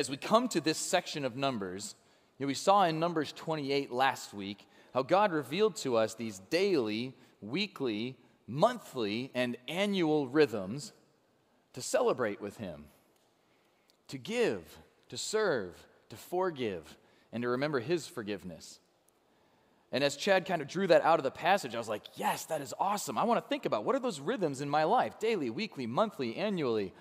as we come to this section of Numbers, you know, we saw in Numbers 28 last week how God revealed to us these daily, weekly, monthly, and annual rhythms to celebrate with Him, to give, to serve, to forgive, and to remember His forgiveness. And as Chad kind of drew that out of the passage, I was like, yes, that is awesome. I want to think about what are those rhythms in my life daily, weekly, monthly, annually.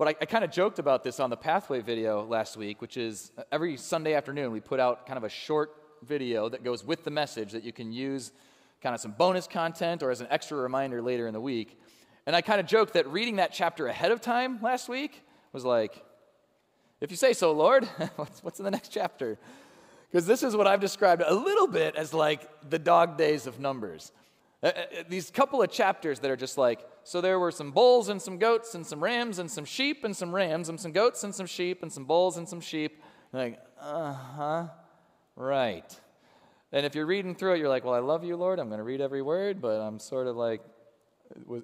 But I, I kind of joked about this on the Pathway video last week, which is uh, every Sunday afternoon we put out kind of a short video that goes with the message that you can use kind of some bonus content or as an extra reminder later in the week. And I kind of joked that reading that chapter ahead of time last week was like, if you say so, Lord, what's, what's in the next chapter? Because this is what I've described a little bit as like the dog days of Numbers. Uh, uh, these couple of chapters that are just like, so there were some bulls and some goats and some rams and some sheep and some rams and some goats and some sheep and some bulls and some sheep. Like, uh huh, right. And if you're reading through it, you're like, well, I love you, Lord. I'm going to read every word, but I'm sort of like,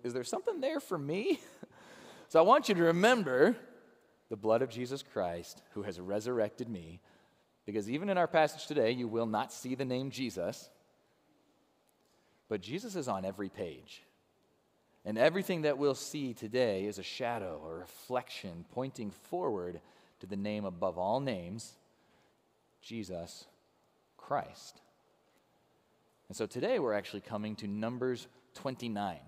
is there something there for me? so I want you to remember the blood of Jesus Christ who has resurrected me because even in our passage today, you will not see the name Jesus, but Jesus is on every page. And everything that we'll see today is a shadow, a reflection pointing forward to the name above all names, Jesus Christ. And so today we're actually coming to Numbers 29.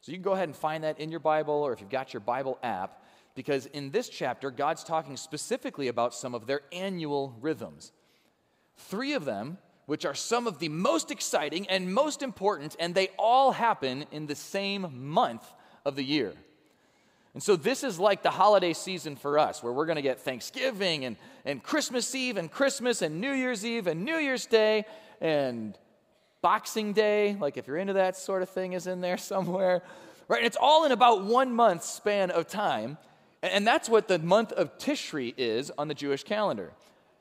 So you can go ahead and find that in your Bible, or if you've got your Bible app, because in this chapter, God's talking specifically about some of their annual rhythms. Three of them, which are some of the most exciting and most important, and they all happen in the same month of the year. And so, this is like the holiday season for us, where we're going to get Thanksgiving and, and Christmas Eve and Christmas and New Year's Eve and New Year's Day and Boxing Day, like if you're into that sort of thing, is in there somewhere. Right? And it's all in about one month span of time. And that's what the month of Tishri is on the Jewish calendar.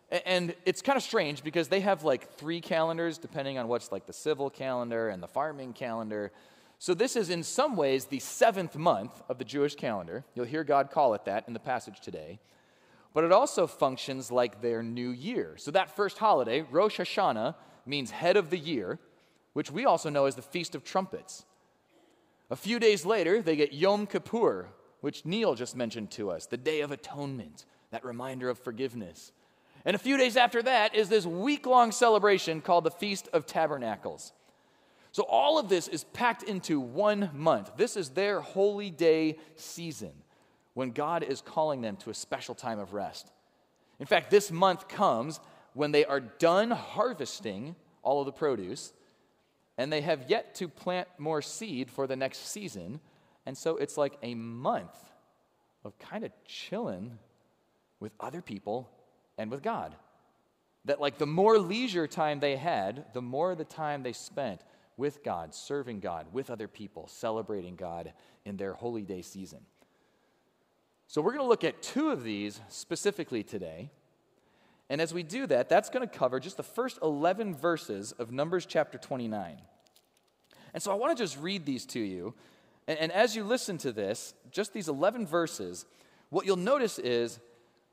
And it's kind of strange because they have like three calendars depending on what's like the civil calendar and the farming calendar. So this is in some ways the seventh month of the Jewish calendar. You'll hear God call it that in the passage today. But it also functions like their new year. So that first holiday, Rosh Hashanah, means head of the year, which we also know as the Feast of Trumpets. A few days later, they get Yom Kippur, which Neil just mentioned to us, the Day of Atonement, that reminder of forgiveness. And a few days after that is this week long celebration called the Feast of Tabernacles. So all of this is packed into one month. This is their holy day season when God is calling them to a special time of rest. In fact, this month comes when they are done harvesting all of the produce and they have yet to plant more seed for the next season and so it's like a month of kind of chilling with other people and with God. That, like, the more leisure time they had, the more the time they spent with God, serving God, with other people, celebrating God in their holy day season. So, we're going to look at two of these specifically today. And as we do that, that's going to cover just the first 11 verses of Numbers chapter 29. And so I want to just read these to you and, and as you listen to this, just these 11 verses, what you'll notice is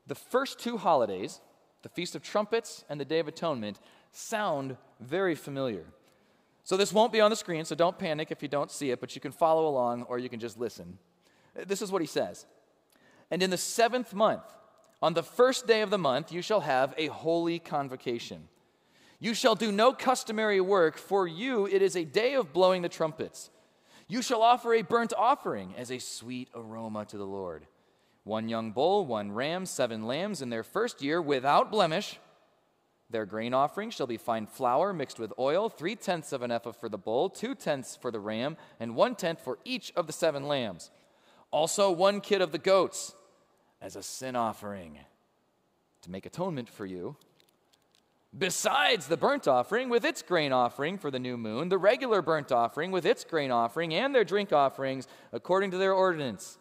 the first two holidays, the Feast of Trumpets and the Day of Atonement, sound very familiar. So this won't be on the screen, so don't panic if you don't see it, but you can follow along or you can just listen. This is what he says And in the seventh month, on the first day of the month, you shall have a holy convocation. You shall do no customary work, for you it is a day of blowing the trumpets. You shall offer a burnt offering as a sweet aroma to the Lord. One young bull, one ram, seven lambs in their first year without blemish. Their grain offering shall be fine flour mixed with oil, three tenths of an ephah for the bull, two tenths for the ram, and one tenth for each of the seven lambs. Also, one kid of the goats as a sin offering to make atonement for you besides the burnt offering with its grain offering for the new moon, the regular burnt offering with its grain offering, and their drink offerings according to their ordinance,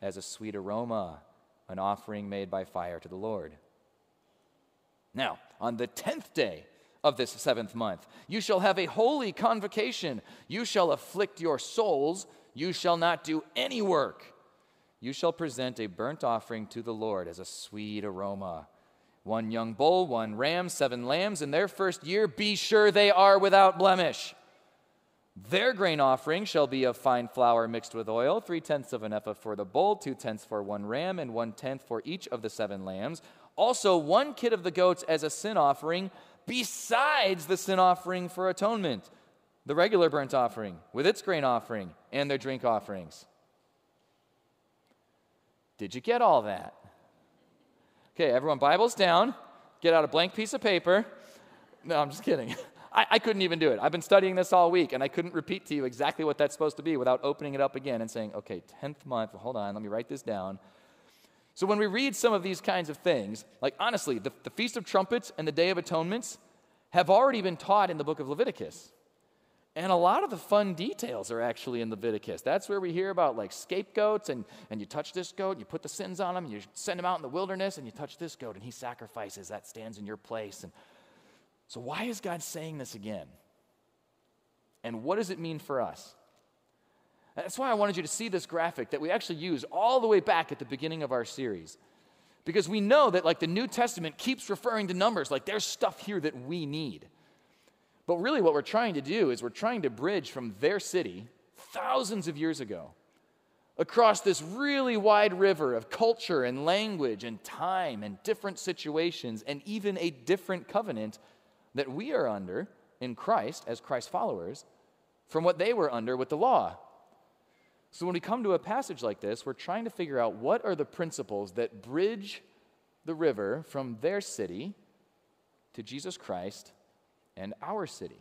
as a sweet aroma, an offering made by fire to the Lord. Now, on the tenth day of this seventh month, you shall have a holy convocation. You shall afflict your souls. You shall not do any work. you shall present a burnt offering to the Lord as a sweet aroma. One young bull, one ram, seven lambs in their first year, be sure they are without blemish. Their grain offering shall be of fine flour mixed with oil, three tenths of an ephah for the bull, two tenths for one ram, and one tenth for each of the seven lambs. Also, one kid of the goats as a sin offering, besides the sin offering for atonement, the regular burnt offering with its grain offering and their drink offerings. Did you get all that? Okay, everyone, Bibles down. Get out a blank piece of paper. No, I'm just kidding. I, I, couldn't even do it. I've been studying this all week, and I couldn't repeat to you exactly what that's supposed to be without opening it up again and saying, okay, 10th month, hold on, let me write this down. So when we read some of these kinds of things, like honestly, the, the Feast of Trumpets and the Day of Atonements have already been taught in the book of Leviticus. And a lot of the fun details are actually in Leviticus. That's where we hear about like scapegoats, and, and you touch this goat, and you put the sins on him, and you send him out in the wilderness, and you touch this goat, and he sacrifices. That stands in your place. And so, why is God saying this again? And what does it mean for us? That's why I wanted you to see this graphic that we actually use all the way back at the beginning of our series. Because we know that, like, the New Testament keeps referring to numbers, like, there's stuff here that we need. But really, what we're trying to do is we're trying to bridge from their city, thousands of years ago, across this really wide river of culture and language and time and different situations and even a different covenant that we are under in Christ as Christ followers from what they were under with the law. So when we come to a passage like this, we're trying to figure out what are the principles that bridge the river from their city to Jesus Christ and our city.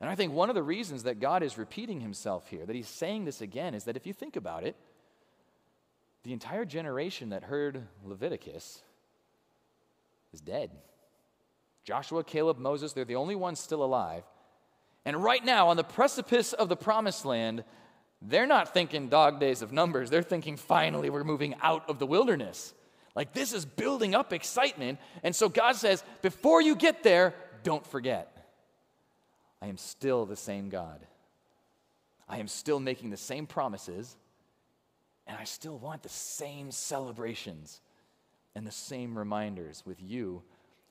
And I think one of the reasons that God is repeating himself here, that he's saying this again, is that if you think about it, the entire generation that heard Leviticus is dead. Joshua, Caleb, Moses, they're the only ones still alive. And right now, on the precipice of the promised land, they're not thinking dog days of numbers. They're thinking, finally, we're moving out of the wilderness. Like this is building up excitement. And so God says, before you get there, don't forget. I am still the same God. I am still making the same promises, and I still want the same celebrations and the same reminders with you,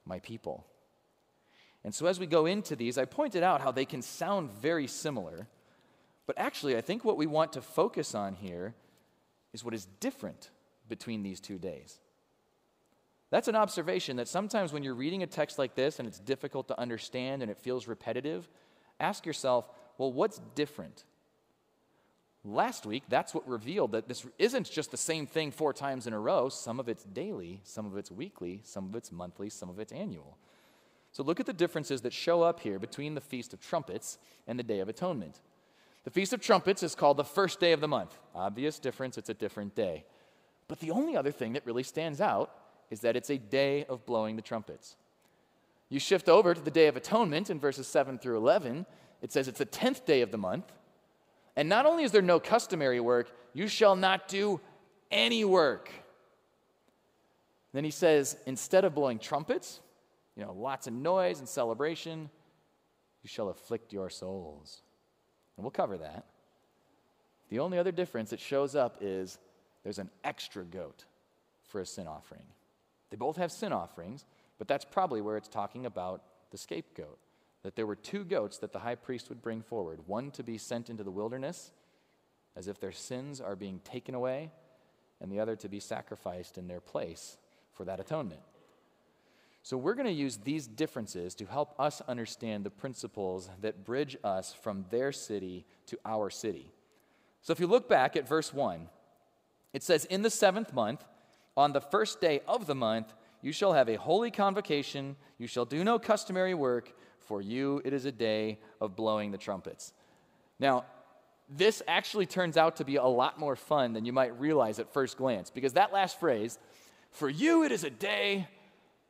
my people. And so, as we go into these, I pointed out how they can sound very similar, but actually, I think what we want to focus on here is what is different between these two days. That's an observation that sometimes when you're reading a text like this and it's difficult to understand and it feels repetitive, ask yourself, well, what's different? Last week, that's what revealed that this isn't just the same thing four times in a row. Some of it's daily, some of it's weekly, some of it's monthly, some of it's annual. So look at the differences that show up here between the Feast of Trumpets and the Day of Atonement. The Feast of Trumpets is called the first day of the month. Obvious difference, it's a different day. But the only other thing that really stands out is that it's a day of blowing the trumpets. You shift over to the Day of Atonement in verses 7 through 11. It says it's the 10th day of the month. And not only is there no customary work, you shall not do any work. Then he says, instead of blowing trumpets, you know, lots of noise and celebration, you shall afflict your souls. And we'll cover that. The only other difference that shows up is there's an extra goat for a sin offering. They both have sin offerings, but that's probably where it's talking about the scapegoat. That there were two goats that the high priest would bring forward one to be sent into the wilderness, as if their sins are being taken away, and the other to be sacrificed in their place for that atonement. So, we're going to use these differences to help us understand the principles that bridge us from their city to our city. So, if you look back at verse 1, it says, In the seventh month, on the first day of the month, you shall have a holy convocation. You shall do no customary work. For you, it is a day of blowing the trumpets. Now, this actually turns out to be a lot more fun than you might realize at first glance, because that last phrase, for you, it is a day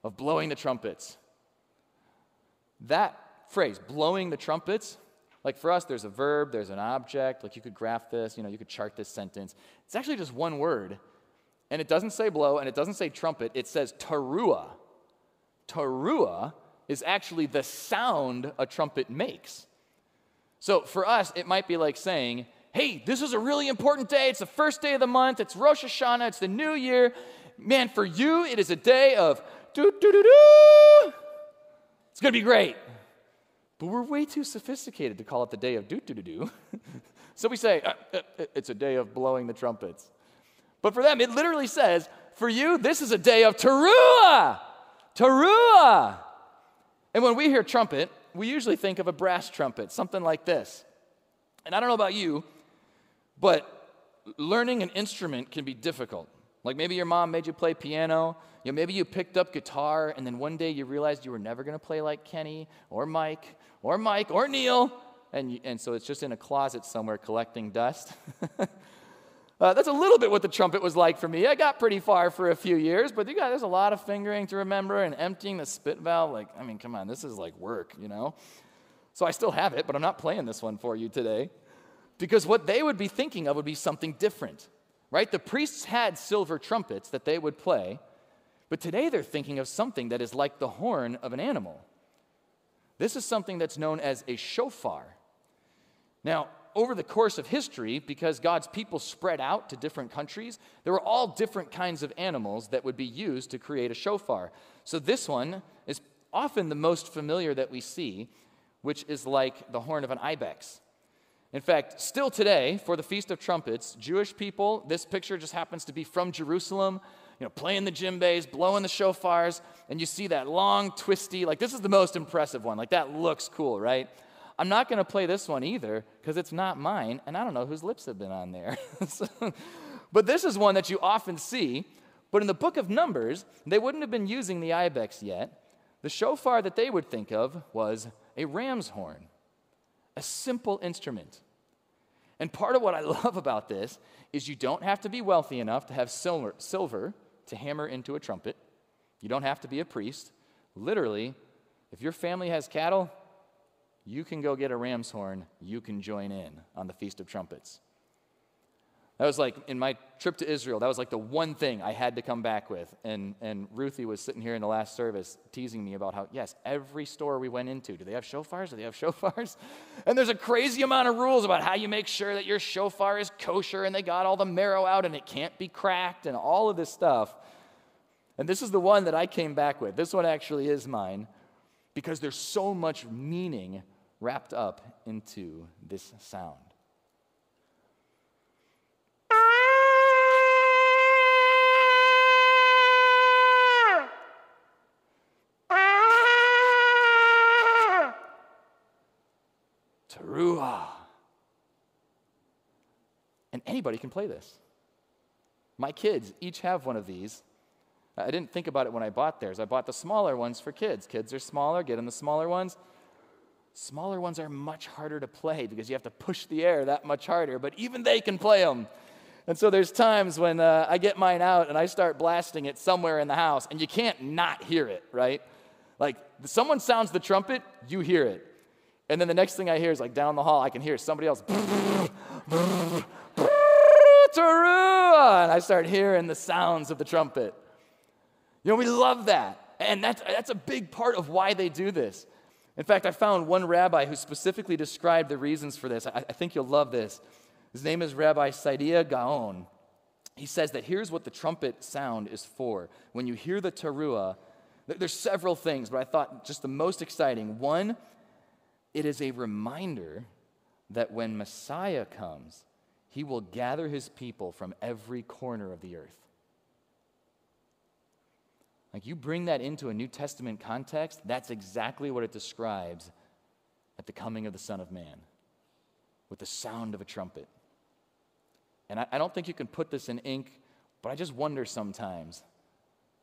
of blowing the trumpets. That phrase, blowing the trumpets, like for us, there's a verb, there's an object, like you could graph this, you know, you could chart this sentence. It's actually just one word, and it doesn't say blow and it doesn't say trumpet, it says teruah. Teruah is actually the sound a trumpet makes. So for us, it might be like saying, hey, this is a really important day. It's the first day of the month. It's Rosh Hashanah. It's the new year. Man, for you, it is a day of do, do, do, do. It's going to be great. But we're way too sophisticated to call it the day of do, do, do, do. so we say, uh, uh, uh, it's a day of blowing the trumpets. But for them, it literally says, for you, this is a day of teruah. Teruah. And when we hear trumpet, we usually think of a brass trumpet, something like this. And I don't know about you, but learning an instrument can be difficult. Like maybe your mom made you play piano, you know, maybe you picked up guitar, and then one day you realized you were never going to play like Kenny or Mike or Mike or Neil, and, and so it's just in a closet somewhere collecting dust. uh, that's a little bit what the trumpet was like for me. I got pretty far for a few years, but you got, there's a lot of fingering to remember and emptying the spit valve. Like, I mean, come on, this is like work, you know? So I still have it, but I'm not playing this one for you today. Because what they would be thinking of would be something different, right? The priests had silver trumpets that they would play, but today they're thinking of something that is like the horn of an animal. This is something that's known as a shofar. Now, over the course of history, because God's people spread out to different countries, there were all different kinds of animals that would be used to create a shofar. So this one is often the most familiar that we see, which is like the horn of an ibex. In fact, still today, for the Feast of Trumpets, Jewish people, this picture just happens to be from Jerusalem, you know, playing the djembes, blowing the shofars, and you see that long, twisty, like this is the most impressive one. Like that looks cool, right? I'm not going to play this one either because it's not mine, and I don't know whose lips have been on there. so, but this is one that you often see. But in the book of Numbers, they wouldn't have been using the ibex yet. The shofar that they would think of was a ram's horn a simple instrument. And part of what I love about this is you don't have to be wealthy enough to have silver, silver to hammer into a trumpet. You don't have to be a priest. Literally, if your family has cattle, you can go get a ram's horn. You can join in on the Feast of Trumpets. That was like in my trip to Israel, that was like the one thing I had to come back with. And, and Ruthie was sitting here in the last service teasing me about how, yes, every store we went into, do they have shofars? Do they have shofars? And there's a crazy amount of rules about how you make sure that your shofar is kosher and they got all the marrow out and it can't be cracked and all of this stuff. And this is the one that I came back with. This one actually is mine because there's so much meaning wrapped up into this sound. And anybody can play this. My kids each have one of these. I didn't think about it when I bought theirs. I bought the smaller ones for kids. Kids are smaller, get them the smaller ones. Smaller ones are much harder to play because you have to push the air that much harder, but even they can play them. And so there's times when uh, I get mine out and I start blasting it somewhere in the house, and you can't not hear it, right? Like someone sounds the trumpet, you hear it. And then the next thing I hear is like down the hall, I can hear somebody else. and I start hearing the sounds of the trumpet. You know, we love that. And that's, that's a big part of why they do this. In fact, I found one rabbi who specifically described the reasons for this. I, I think you'll love this. His name is Rabbi Saadia Gaon. He says that here's what the trumpet sound is for. When you hear the teruah, there's several things, but I thought just the most exciting. One, it is a reminder that when Messiah comes, he will gather his people from every corner of the earth. Like you bring that into a New Testament context, that's exactly what it describes at the coming of the Son of Man with the sound of a trumpet. And I, I don't think you can put this in ink, but I just wonder sometimes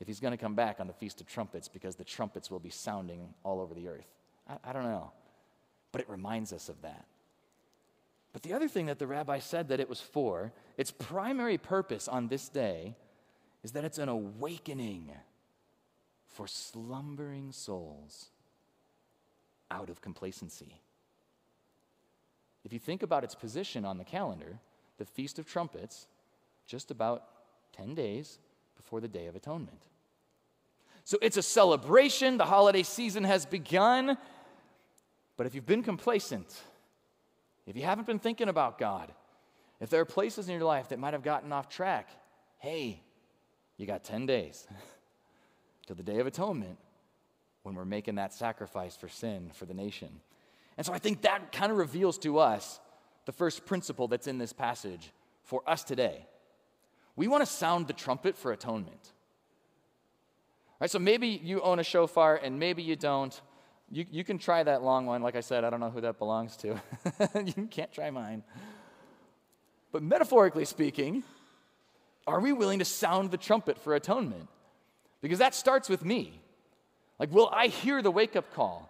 if he's going to come back on the Feast of Trumpets because the trumpets will be sounding all over the earth. I, I don't know but it reminds us of that. But the other thing that the rabbi said that it was for, its primary purpose on this day, is that it's an awakening for slumbering souls out of complacency. If you think about its position on the calendar, the Feast of Trumpets, just about 10 days before the Day of Atonement. So it's a celebration. The holiday season has begun, but if you've been complacent, if you haven't been thinking about God, if there are places in your life that might have gotten off track, hey, you got 10 days to the Day of Atonement when we're making that sacrifice for sin for the nation. And so I think that kind of reveals to us the first principle that's in this passage for us today. We want to sound the trumpet for atonement. Right, so maybe you own a shofar and maybe you don't. You, you can try that long one. Like I said, I don't know who that belongs to. you can't try mine. But metaphorically speaking, are we willing to sound the trumpet for atonement? Because that starts with me. Like, will I hear the wake up call?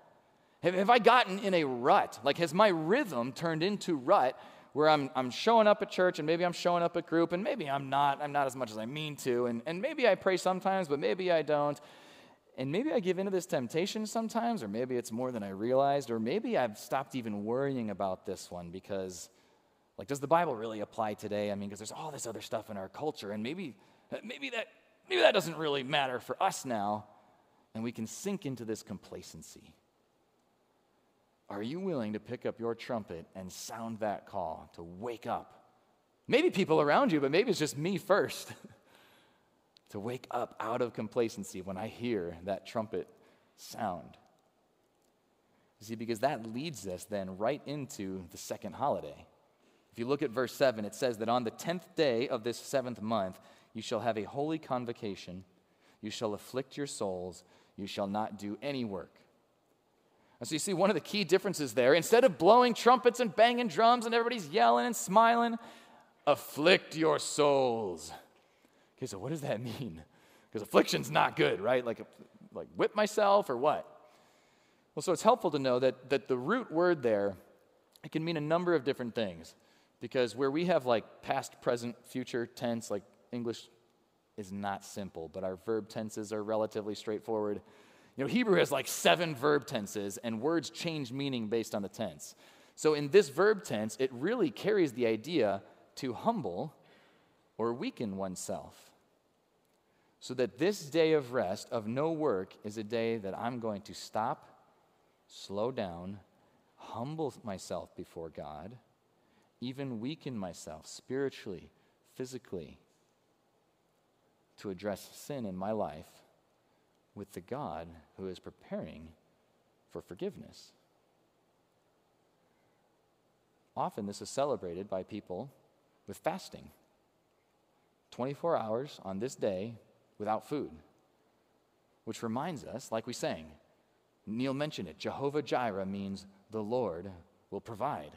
Have, have, I gotten in a rut? Like, has my rhythm turned into rut where I'm, I'm showing up at church and maybe I'm showing up at group and maybe I'm not, I'm not as much as I mean to, and, and maybe I pray sometimes, but maybe I don't. And maybe I give into this temptation sometimes, or maybe it's more than I realized, or maybe I've stopped even worrying about this one because like, does the Bible really apply today? I mean, because there's all this other stuff in our culture, and maybe, maybe, that, maybe that doesn't really matter for us now, and we can sink into this complacency. Are you willing to pick up your trumpet and sound that call to wake up? Maybe people around you, but maybe it's just me first. to wake up out of complacency when I hear that trumpet sound. You see, because that leads us then right into the second holiday. If you look at verse 7, it says that on the tenth day of this seventh month, you shall have a holy convocation. You shall afflict your souls. You shall not do any work. And so you see one of the key differences there. Instead of blowing trumpets and banging drums and everybody's yelling and smiling, afflict your souls. Okay, so what does that mean? Because affliction's not good, right? Like, like whip myself or what? Well, so it's helpful to know that, that the root word there, it can mean a number of different things. Because where we have like past, present, future tense, like English is not simple, but our verb tenses are relatively straightforward. You know, Hebrew has like seven verb tenses, and words change meaning based on the tense. So in this verb tense, it really carries the idea to humble or weaken oneself. So that this day of rest, of no work, is a day that I'm going to stop, slow down, humble myself before God even weaken myself spiritually, physically, to address sin in my life with the God who is preparing for forgiveness. Often this is celebrated by people with fasting 24 hours on this day without food, which reminds us, like we sang, Neil mentioned it Jehovah Jireh means the Lord will provide.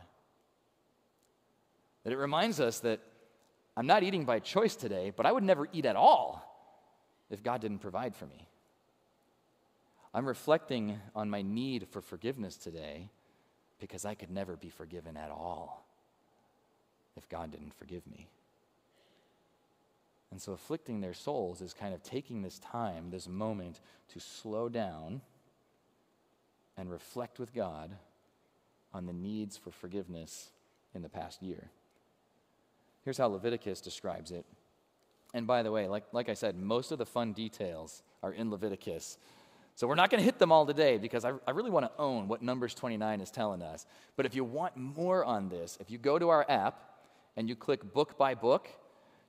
That it reminds us that I'm not eating by choice today, but I would never eat at all if God didn't provide for me. I'm reflecting on my need for forgiveness today because I could never be forgiven at all if God didn't forgive me. And so, afflicting their souls is kind of taking this time, this moment, to slow down and reflect with God on the needs for forgiveness in the past year. Here's how Leviticus describes it. And by the way, like, like I said, most of the fun details are in Leviticus. So we're not going to hit them all today because I, I really want to own what Numbers 29 is telling us. But if you want more on this, if you go to our app and you click book by book,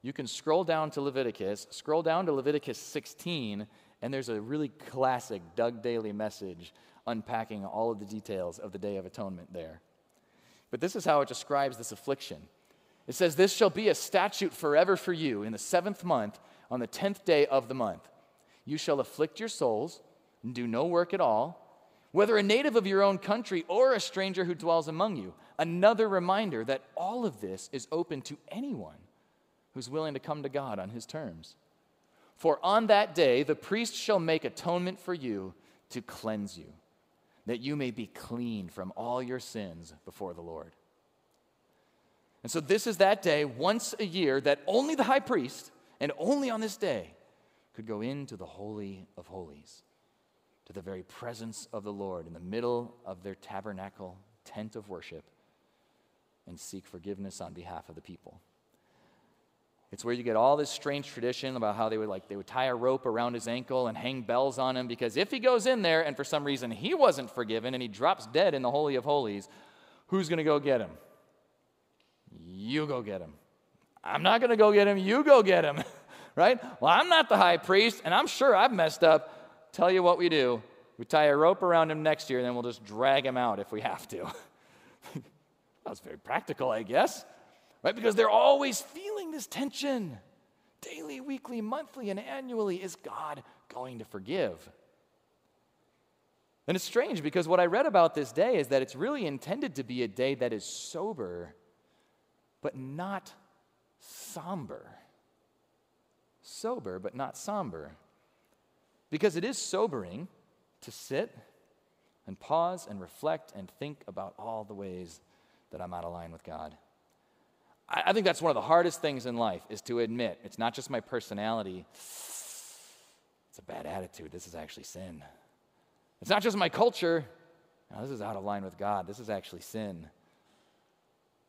you can scroll down to Leviticus, scroll down to Leviticus 16, and there's a really classic Doug Daly message unpacking all of the details of the Day of Atonement there. But this is how it describes this affliction. It says, This shall be a statute forever for you in the seventh month, on the tenth day of the month. You shall afflict your souls and do no work at all, whether a native of your own country or a stranger who dwells among you. Another reminder that all of this is open to anyone who's willing to come to God on his terms. For on that day the priest shall make atonement for you to cleanse you, that you may be clean from all your sins before the Lord. And so, this is that day once a year that only the high priest and only on this day could go into the Holy of Holies, to the very presence of the Lord in the middle of their tabernacle tent of worship and seek forgiveness on behalf of the people. It's where you get all this strange tradition about how they would like they would tie a rope around his ankle and hang bells on him because if he goes in there and for some reason he wasn't forgiven and he drops dead in the holy of holies, who's going to go get him? You go get him. I'm not going to go get him. You go get him. right? Well, I'm not the high priest, and I'm sure I've messed up. Tell you what we do. We tie a rope around him next year, and then we'll just drag him out if we have to. That's very practical, I guess. Right? Because they're always feeling this tension. Daily, weekly, monthly, and annually. Is God going to forgive? And it's strange because what I read about this day is that it's really intended to be a day that is sober, but not somber. Sober, but not somber. Because it is sobering to sit and pause and reflect and think about all the ways that I'm out of line with God. I, I think that's one of the hardest things in life is to admit it's not just my personality, it's a bad attitude. This is actually sin. It's not just my culture. No, this is out of line with God. This is actually sin.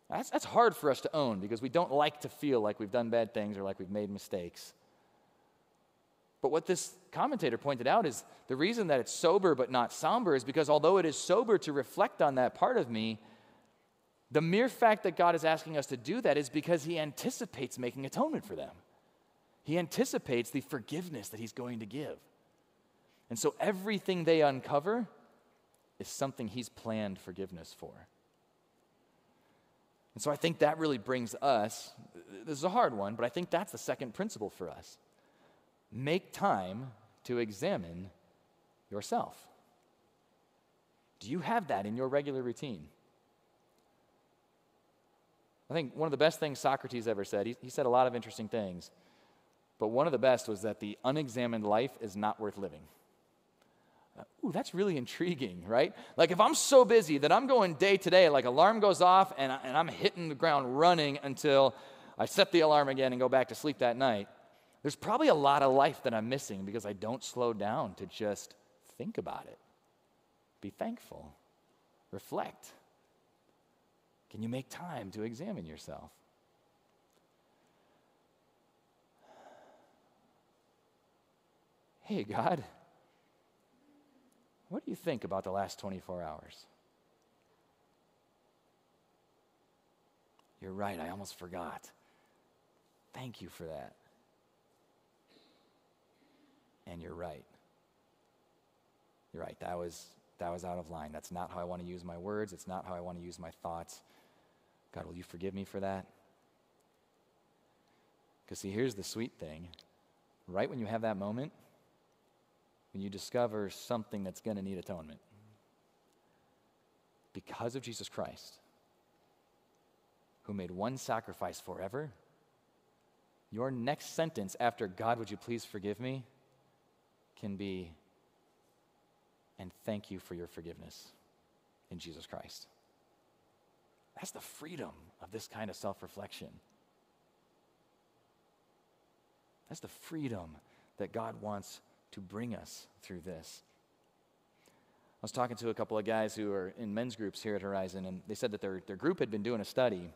That's, that's hard for us to own because we don't like to feel like we've done bad things or like we've made mistakes. But what this commentator pointed out is the reason that it's sober but not somber is because although it is sober to reflect on that part of me, the mere fact that God is asking us to do that is because He anticipates making atonement for them. He anticipates the forgiveness that He's going to give. And so everything they uncover is something He's planned forgiveness for. And so I think that really brings us, this is a hard one, but I think that's the second principle for us. Make time to examine yourself. Do you have that in your regular routine? I think one of the best things Socrates ever said, he, he said a lot of interesting things, but one of the best was that the unexamined life is not worth living. Uh, ooh, that's really intriguing, right? Like if I'm so busy that I'm going day to day, like alarm goes off and, I, and I'm hitting the ground running until I set the alarm again and go back to sleep that night, there's probably a lot of life that I'm missing because I don't slow down to just think about it. Be thankful, reflect. Can you make time to examine yourself? Hey, God. What do you think about the last 24 hours? You're right, I almost forgot. Thank you for that. And you're right. You're right. That was that was out of line. That's not how I want to use my words. It's not how I want to use my thoughts. God, will you forgive me for that? Because, see, here's the sweet thing. Right when you have that moment, when you discover something that's going to need atonement. Because of Jesus Christ, who made one sacrifice forever, your next sentence after, God, would you please forgive me, can be, and thank you for your forgiveness in Jesus Christ. That's the freedom of this kind of self reflection. That's the freedom that God wants to bring us through this. I was talking to a couple of guys who are in men's groups here at Horizon, and they said that their, their group had been doing a study.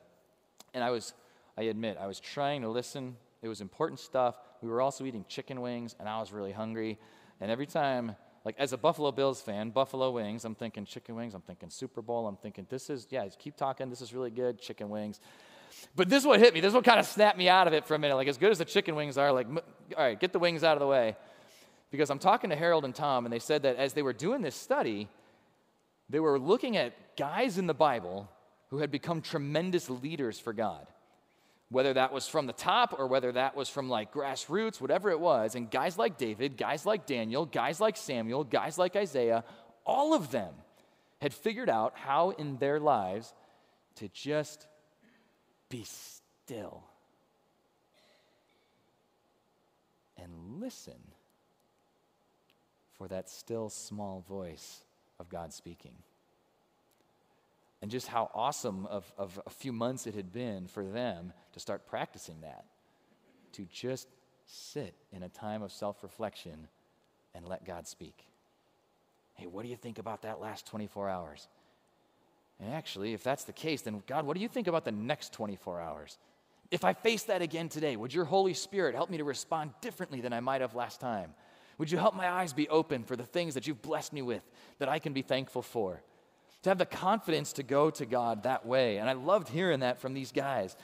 And I was, I admit, I was trying to listen. It was important stuff. We were also eating chicken wings, and I was really hungry. And every time, like as a Buffalo Bills fan, Buffalo wings, I'm thinking chicken wings, I'm thinking Super Bowl, I'm thinking this is, yeah, keep talking, this is really good, chicken wings. But this is what hit me. This is what kind of snapped me out of it for a minute. Like, as good as the chicken wings are, like, all right, get the wings out of the way because I'm talking to Harold and Tom, and they said that as they were doing this study, they were looking at guys in the Bible who had become tremendous leaders for God. Whether that was from the top or whether that was from like grassroots, whatever it was. And guys like David, guys like Daniel, guys like Samuel, guys like Isaiah, all of them had figured out how in their lives to just be still and listen for that still small voice of God speaking. And just how awesome of, of a few months it had been for them to start practicing that, to just sit in a time of self reflection and let God speak. Hey, what do you think about that last 24 hours? And actually, if that's the case, then God, what do you think about the next 24 hours? If I face that again today, would your Holy Spirit help me to respond differently than I might have last time? Would you help my eyes be open for the things that you've blessed me with that I can be thankful for? To have the confidence to go to God that way. And I loved hearing that from these guys.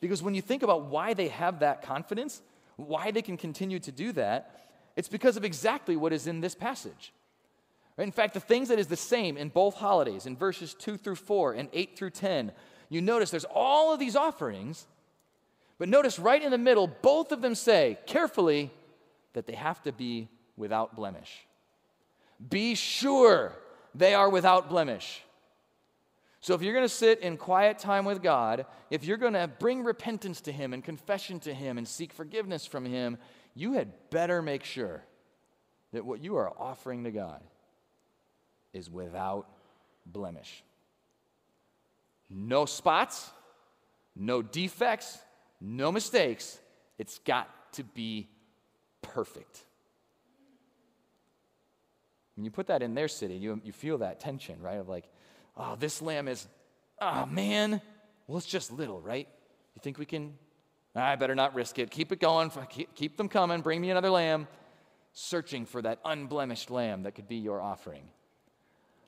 Because when you think about why they have that confidence, why they can continue to do that, it's because of exactly what is in this passage. In fact, the things that is the same in both holidays, in verses 2 through 4 and 8 through 10, you notice there's all of these offerings, but notice right in the middle, both of them say carefully that they have to be without blemish. Be sure they are without blemish. So if you're going to sit in quiet time with God, if you're going to bring repentance to Him and confession to Him and seek forgiveness from Him, you had better make sure that what you are offering to God is without blemish. No spots, no defects, no mistakes. It's got to be perfect. When you put that in their city, you, you feel that tension, right? Of like, oh, this lamb is, oh man, well, it's just little, right? You think we can, ah, I better not risk it. Keep it going, keep, keep them coming, bring me another lamb. Searching for that unblemished lamb that could be your offering.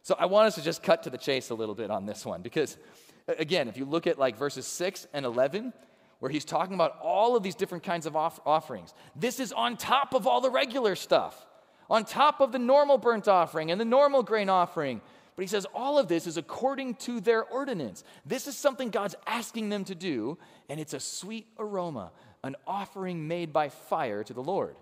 So I want us to just cut to the chase a little bit on this one because, again, if you look at like verses 6 and 11, where he's talking about all of these different kinds of off- offerings, this is on top of all the regular stuff on top of the normal burnt offering and the normal grain offering. But he says all of this is according to their ordinance. This is something God's asking them to do, and it's a sweet aroma, an offering made by fire to the Lord.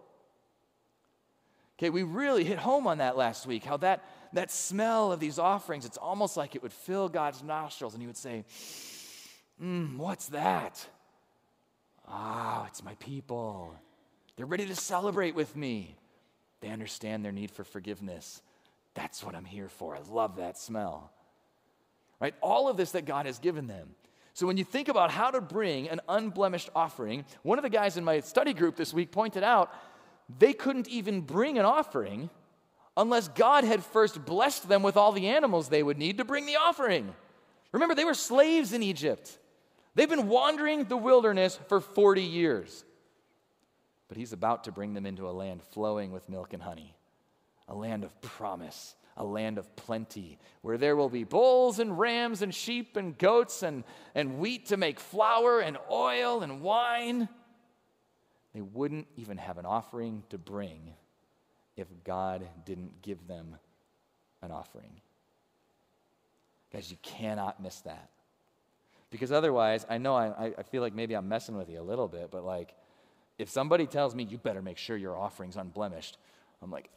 Okay, we really hit home on that last week, how that, that smell of these offerings, it's almost like it would fill God's nostrils, and he would say, Mmm, what's that? Ah, oh, it's my people. They're ready to celebrate with me. They understand their need for forgiveness. That's what I'm here for. I love that smell. Right? All of this that God has given them. So when you think about how to bring an unblemished offering, one of the guys in my study group this week pointed out they couldn't even bring an offering unless God had first blessed them with all the animals they would need to bring the offering. Remember, they were slaves in Egypt. They've been wandering the wilderness for 40 years. But he's about to bring them into a land flowing with milk and honey, a land of promise, a land of plenty, where there will be bulls and rams and sheep and goats and, and wheat to make flour and oil and wine. They wouldn't even have an offering to bring if God didn't give them an offering. Guys, you cannot miss that. Because otherwise, I know I, I feel like maybe I'm messing with you a little bit, but like, if somebody tells me, you better make sure your offering's unblemished, I'm like,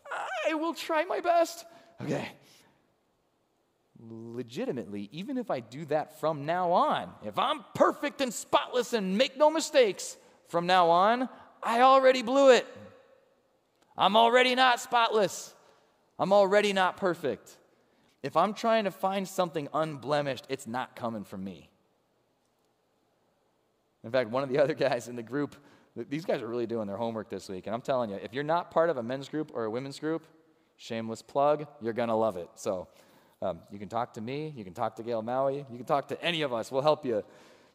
I will try my best. Okay. Legitimately, even if I do that from now on, if I'm perfect and spotless and make no mistakes from now on, I already blew it. I'm already not spotless. I'm already not perfect. If I'm trying to find something unblemished, it's not coming from me. In fact, one of the other guys in the group these guys are really doing their homework this week. And I'm telling you, if you're not part of a men's group or a women's group, shameless plug, you're going to love it. So um, you can talk to me, you can talk to Gail Maui, you can talk to any of us. We'll help you.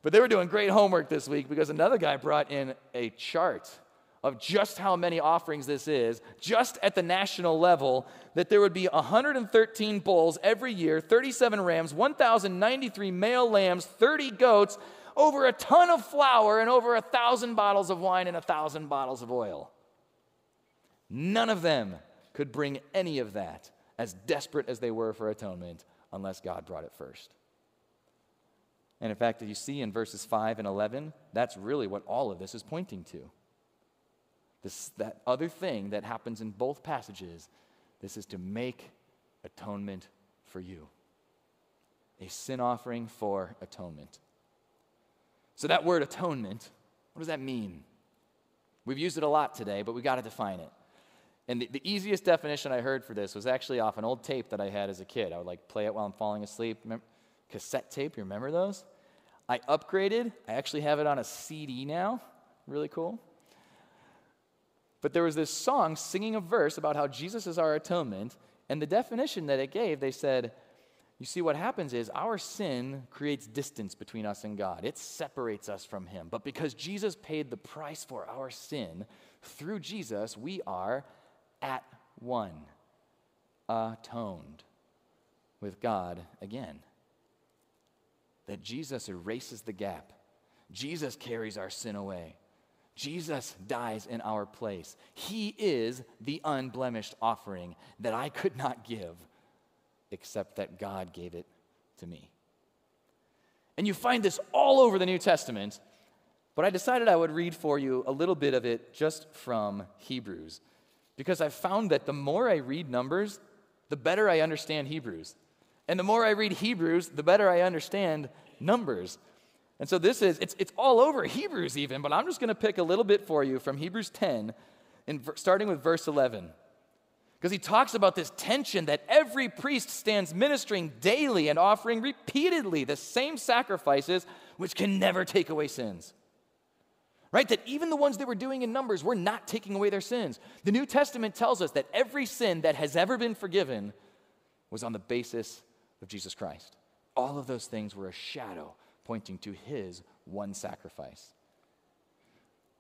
But they were doing great homework this week because another guy brought in a chart of just how many offerings this is, just at the national level, that there would be 113 bulls every year, 37 rams, 1,093 male lambs, 30 goats, over a ton of flour and over a thousand bottles of wine and a thousand bottles of oil. None of them could bring any of that, as desperate as they were for atonement, unless God brought it first. And in fact, you see in verses 5 and 11, that's really what all of this is pointing to. This, that other thing that happens in both passages, this is to make atonement for you. A sin offering for atonement. So, that word atonement, what does that mean? We've used it a lot today, but we got to define it. And the, the, easiest definition I heard for this was actually off an old tape that I had as a kid. I would like play it while I'm falling asleep. Remember, cassette tape, you remember those? I upgraded. I actually have it on a CD now. Really cool. But there was this song singing a verse about how Jesus is our atonement. And the definition that it gave, they said, you see, what happens is our sin creates distance between us and God. It separates us from Him. But because Jesus paid the price for our sin, through Jesus, we are at one, atoned. with God again. That Jesus erases the gap, Jesus carries our sin away. Jesus dies in our place. He is the unblemished offering that I could not give, except that God gave it to me. And you find this all over the New Testament, but I decided I would read for you a little bit of it just from Hebrews, because I found that the more I read Numbers, the better I understand Hebrews. And the more I read Hebrews, the better I understand Numbers. And so this is, it's, it's all over Hebrews even, but I'm just going to pick a little bit for you from Hebrews 10, in, starting with verse 11. Because he talks about this tension that every priest stands ministering daily and offering repeatedly the same sacrifices which can never take away sins. Right? That even the ones that were doing in Numbers were not taking away their sins. The New Testament tells us that every sin that has ever been forgiven was on the basis of Jesus Christ. All of those things were a shadow pointing to his one sacrifice.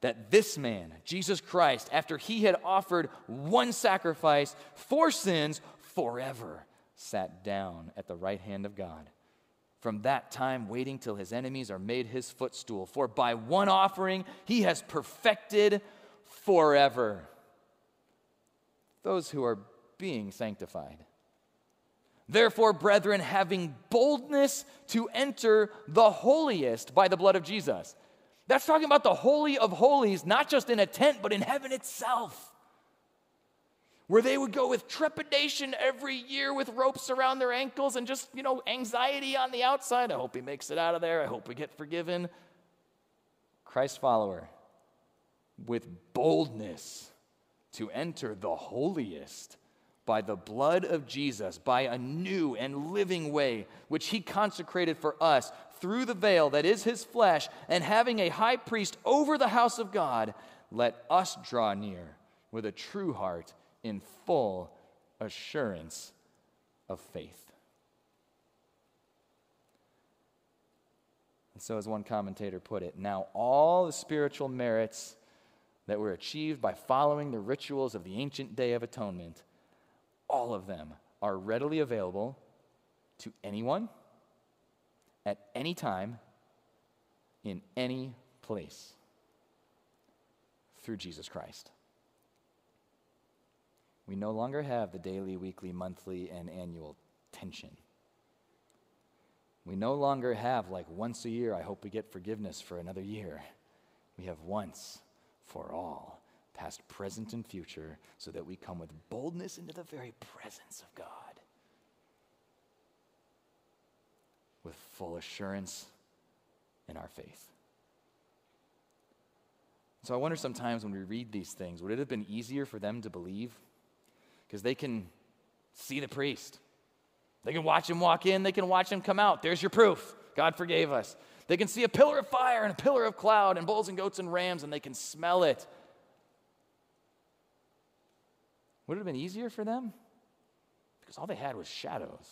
That this man, Jesus Christ, after he had offered one sacrifice for sins forever, sat down at the right hand of God. From that time, waiting till his enemies are made his footstool. For by one offering, he has perfected forever those who are being sanctified. Therefore, brethren, having boldness to enter the holiest by the blood of Jesus. That's talking about the Holy of Holies, not just in a tent, but in heaven itself. Where they would go with trepidation every year with ropes around their ankles and just, you know, anxiety on the outside. I hope he makes it out of there. I hope we get forgiven. Christ follower with boldness to enter the holiest by the blood of Jesus, by a new and living way, which he consecrated for us through the veil that is his flesh, and having a high priest over the house of God, let us draw near with a true heart in full assurance of faith. And so, as one commentator put it, now all the spiritual merits that were achieved by following the rituals of the ancient day of atonement all of them are readily available to anyone, at any time, in any place, through Jesus Christ. We no longer have the daily, weekly, monthly, and annual tension. We no longer have, like, once a year, I hope we get forgiveness for another year. We have once for all past, present, and future, so that we come with boldness into the very presence of God with full assurance in our faith. So I wonder sometimes when we read these things, would it have been easier for them to believe? Because they can see the priest. They can watch him walk in, they can watch him come out. There's your proof. God forgave us. They can see a pillar of fire and a pillar of cloud and bulls and goats and rams, and they can smell it. Would it have been easier for them? Because all they had was shadows.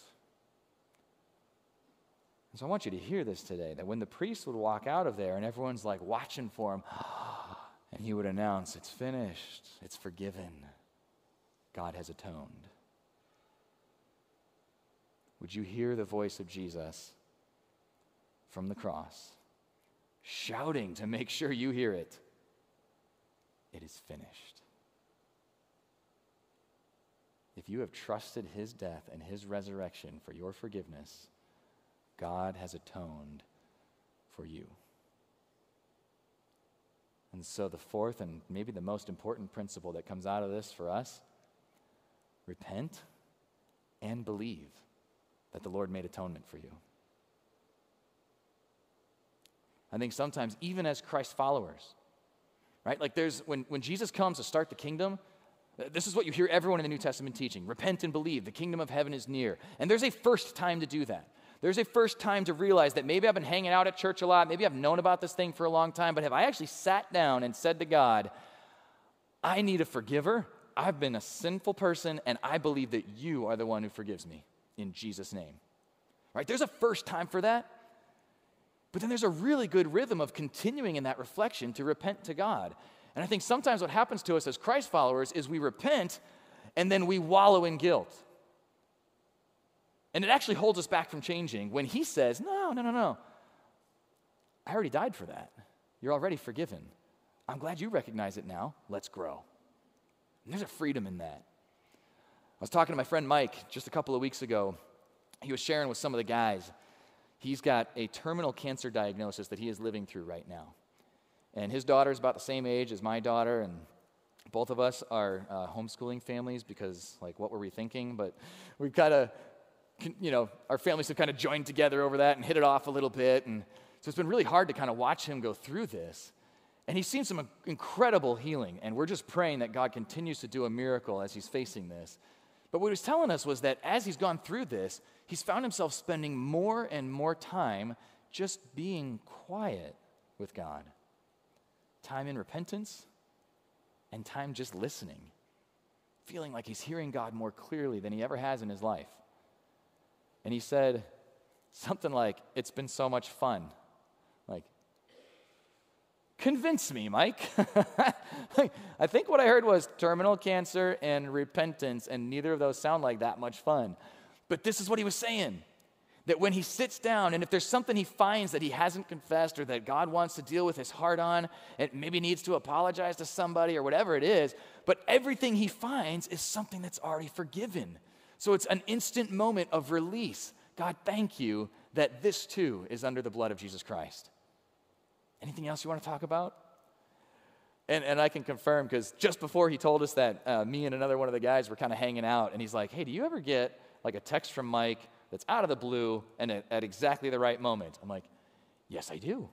And so I want you to hear this today that when the priest would walk out of there and everyone's like watching for him, and he would announce, It's finished, it's forgiven, God has atoned. Would you hear the voice of Jesus from the cross, shouting to make sure you hear it? It is finished. If you have trusted his death and his resurrection for your forgiveness, God has atoned for you. And so, the fourth and maybe the most important principle that comes out of this for us repent and believe that the Lord made atonement for you. I think sometimes, even as Christ followers, right? Like there's, when, when Jesus comes to start the kingdom, uh, this is what you hear everyone in the New Testament teaching repent and believe, the kingdom of heaven is near. And there's a first time to do that. There's a first time to realize that maybe I've been hanging out at church a lot, maybe I've known about this thing for a long time, but have I actually sat down and said to God, I need a forgiver? I've been a sinful person, and I believe that you are the one who forgives me in Jesus' name. Right? There's a first time for that. But then there's a really good rhythm of continuing in that reflection to repent to God. And I think sometimes what happens to us as Christ followers is we repent and then we wallow in guilt. And it actually holds us back from changing when he says, No, no, no, no. I already died for that. You're already forgiven. I'm glad you recognize it now. Let's grow. And there's a freedom in that. I was talking to my friend Mike just a couple of weeks ago. He was sharing with some of the guys. He's got a terminal cancer diagnosis that he is living through right now. And his daughter is about the same age as my daughter, and both of us are uh, homeschooling families because, like, what were we thinking? But we've kind of, you know, our families have kind of joined together over that and hit it off a little bit. And so it's been really hard to kind of watch him go through this. And he's seen some incredible healing, and we're just praying that God continues to do a miracle as he's facing this. But what he was telling us was that as he's gone through this, he's found himself spending more and more time just being quiet with God. Time in repentance and time just listening, feeling like he's hearing God more clearly than he ever has in his life. And he said something like, It's been so much fun. Like, convince me, Mike. I think what I heard was terminal cancer and repentance, and neither of those sound like that much fun. But this is what he was saying that when he sits down, and if there's something he finds that he hasn't confessed or that God wants to deal with his heart on, it maybe needs to apologize to somebody or whatever it is, but everything he finds is something that's already forgiven. So it's an instant moment of release. God, thank you that this too is under the blood of Jesus Christ. Anything else you want to talk about? And, and I can confirm because just before he told us that, uh, me and another one of the guys were kind of hanging out, and he's like, Hey, do you ever get like a text from Mike that's out of the blue and at, at exactly the right moment? I'm like, Yes, I do.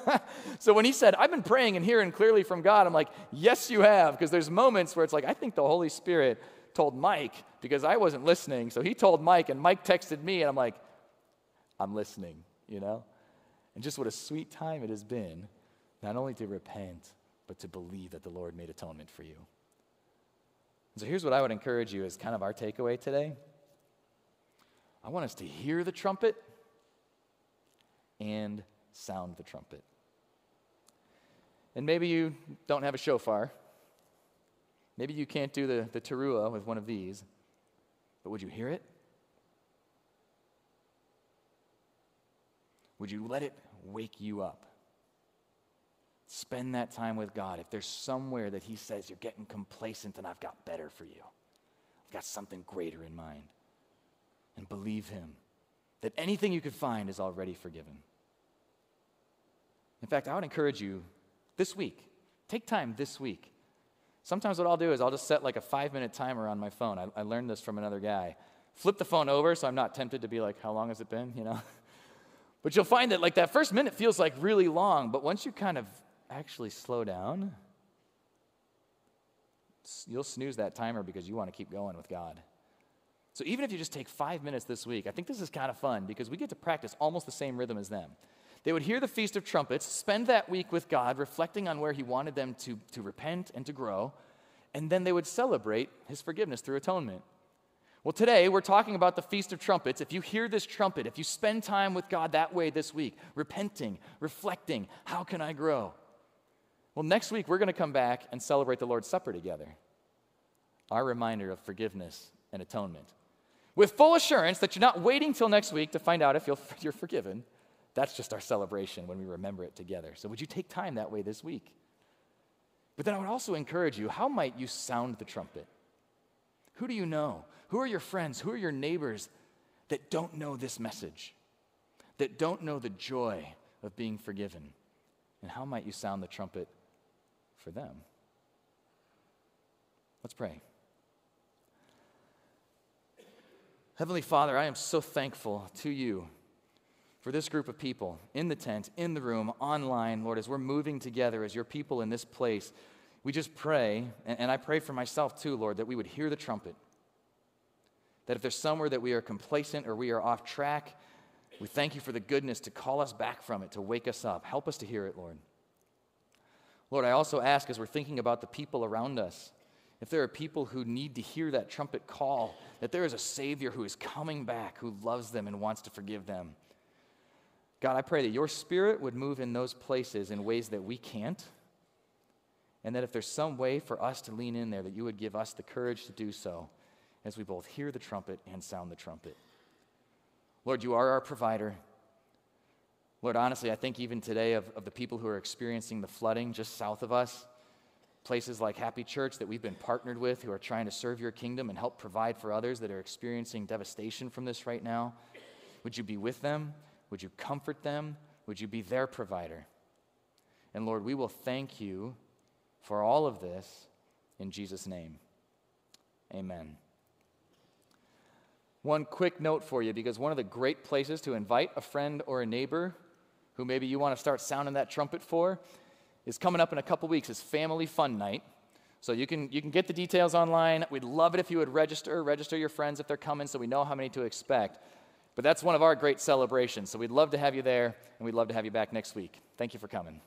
so when he said, I've been praying and hearing clearly from God, I'm like, Yes, you have. Because there's moments where it's like, I think the Holy Spirit told Mike because I wasn't listening. So he told Mike, and Mike texted me, and I'm like, I'm listening, you know? And just what a sweet time it has been, not only to repent, but to believe that the Lord made atonement for you. And so here's what I would encourage you as kind of our takeaway today. I want us to hear the trumpet and sound the trumpet. And maybe you don't have a shofar. Maybe you can't do the, the teruah with one of these, but would you hear it? Would you let it wake you up? Spend that time with God. If there's somewhere that He says you're getting complacent, then I've got better for you. I've got something greater in mind. And believe Him that anything you could find is already forgiven. In fact, I would encourage you this week, take time this week. Sometimes what I'll do is I'll just set like a five minute timer on my phone. I, I learned this from another guy. Flip the phone over so I'm not tempted to be like, how long has it been? You know? But you'll find that like that first minute feels like really long, but once you kind of actually slow down, you'll snooze that timer because you want to keep going with God. So even if you just take five minutes this week, I think this is kind of fun because we get to practice almost the same rhythm as them. They would hear the Feast of Trumpets, spend that week with God, reflecting on where He wanted them to, to repent and to grow, and then they would celebrate His forgiveness through atonement. Well, today we're talking about the Feast of Trumpets. If you hear this trumpet, if you spend time with God that way this week, repenting, reflecting, how can I grow? Well, next week we're going to come back and celebrate the Lord's Supper together. Our reminder of forgiveness and atonement. With full assurance that you're not waiting till next week to find out if you're forgiven. That's just our celebration when we remember it together. So, would you take time that way this week? But then I would also encourage you how might you sound the trumpet? Who do you know? Who are your friends? Who are your neighbors that don't know this message? That don't know the joy of being forgiven? And how might you sound the trumpet for them? Let's pray. Heavenly Father, I am so thankful to you for this group of people in the tent, in the room, online, Lord, as we're moving together as your people in this place we just pray, and I pray for myself too, Lord, that we would hear the trumpet. That if there's somewhere that we are complacent or we are off track, we thank you for the goodness to call us back from it, to wake us up. Help us to hear it, Lord. Lord, I also ask as we're thinking about the people around us, if there are people who need to hear that trumpet call, that there is a Savior who is coming back, who loves them and wants to forgive them. God, I pray that your Spirit would move in those places in ways that we can't and that if there's some way for us to lean in there, that you would give us the courage to do so as we both hear the trumpet and sound the trumpet. Lord, you are our provider. Lord, honestly, I think even today of, of the people who are experiencing the flooding just south of us, places like Happy Church that we've been partnered with who are trying to serve your kingdom and help provide for others that are experiencing devastation from this right now. Would you be with them? Would you comfort them? Would you be their provider? And Lord, we will thank you for all of this in Jesus' name. Amen. One quick note for you because one of the great places to invite a friend or a neighbor who maybe you want to start sounding that trumpet for is coming up in a couple weeks is Family Fun Night. So you can, you can get the details online. We'd love it if you would register, register your friends if they're coming so we know how many to expect. But that's one of our great celebrations. So we'd love to have you there, and we'd love to have you back next week. Thank you for coming.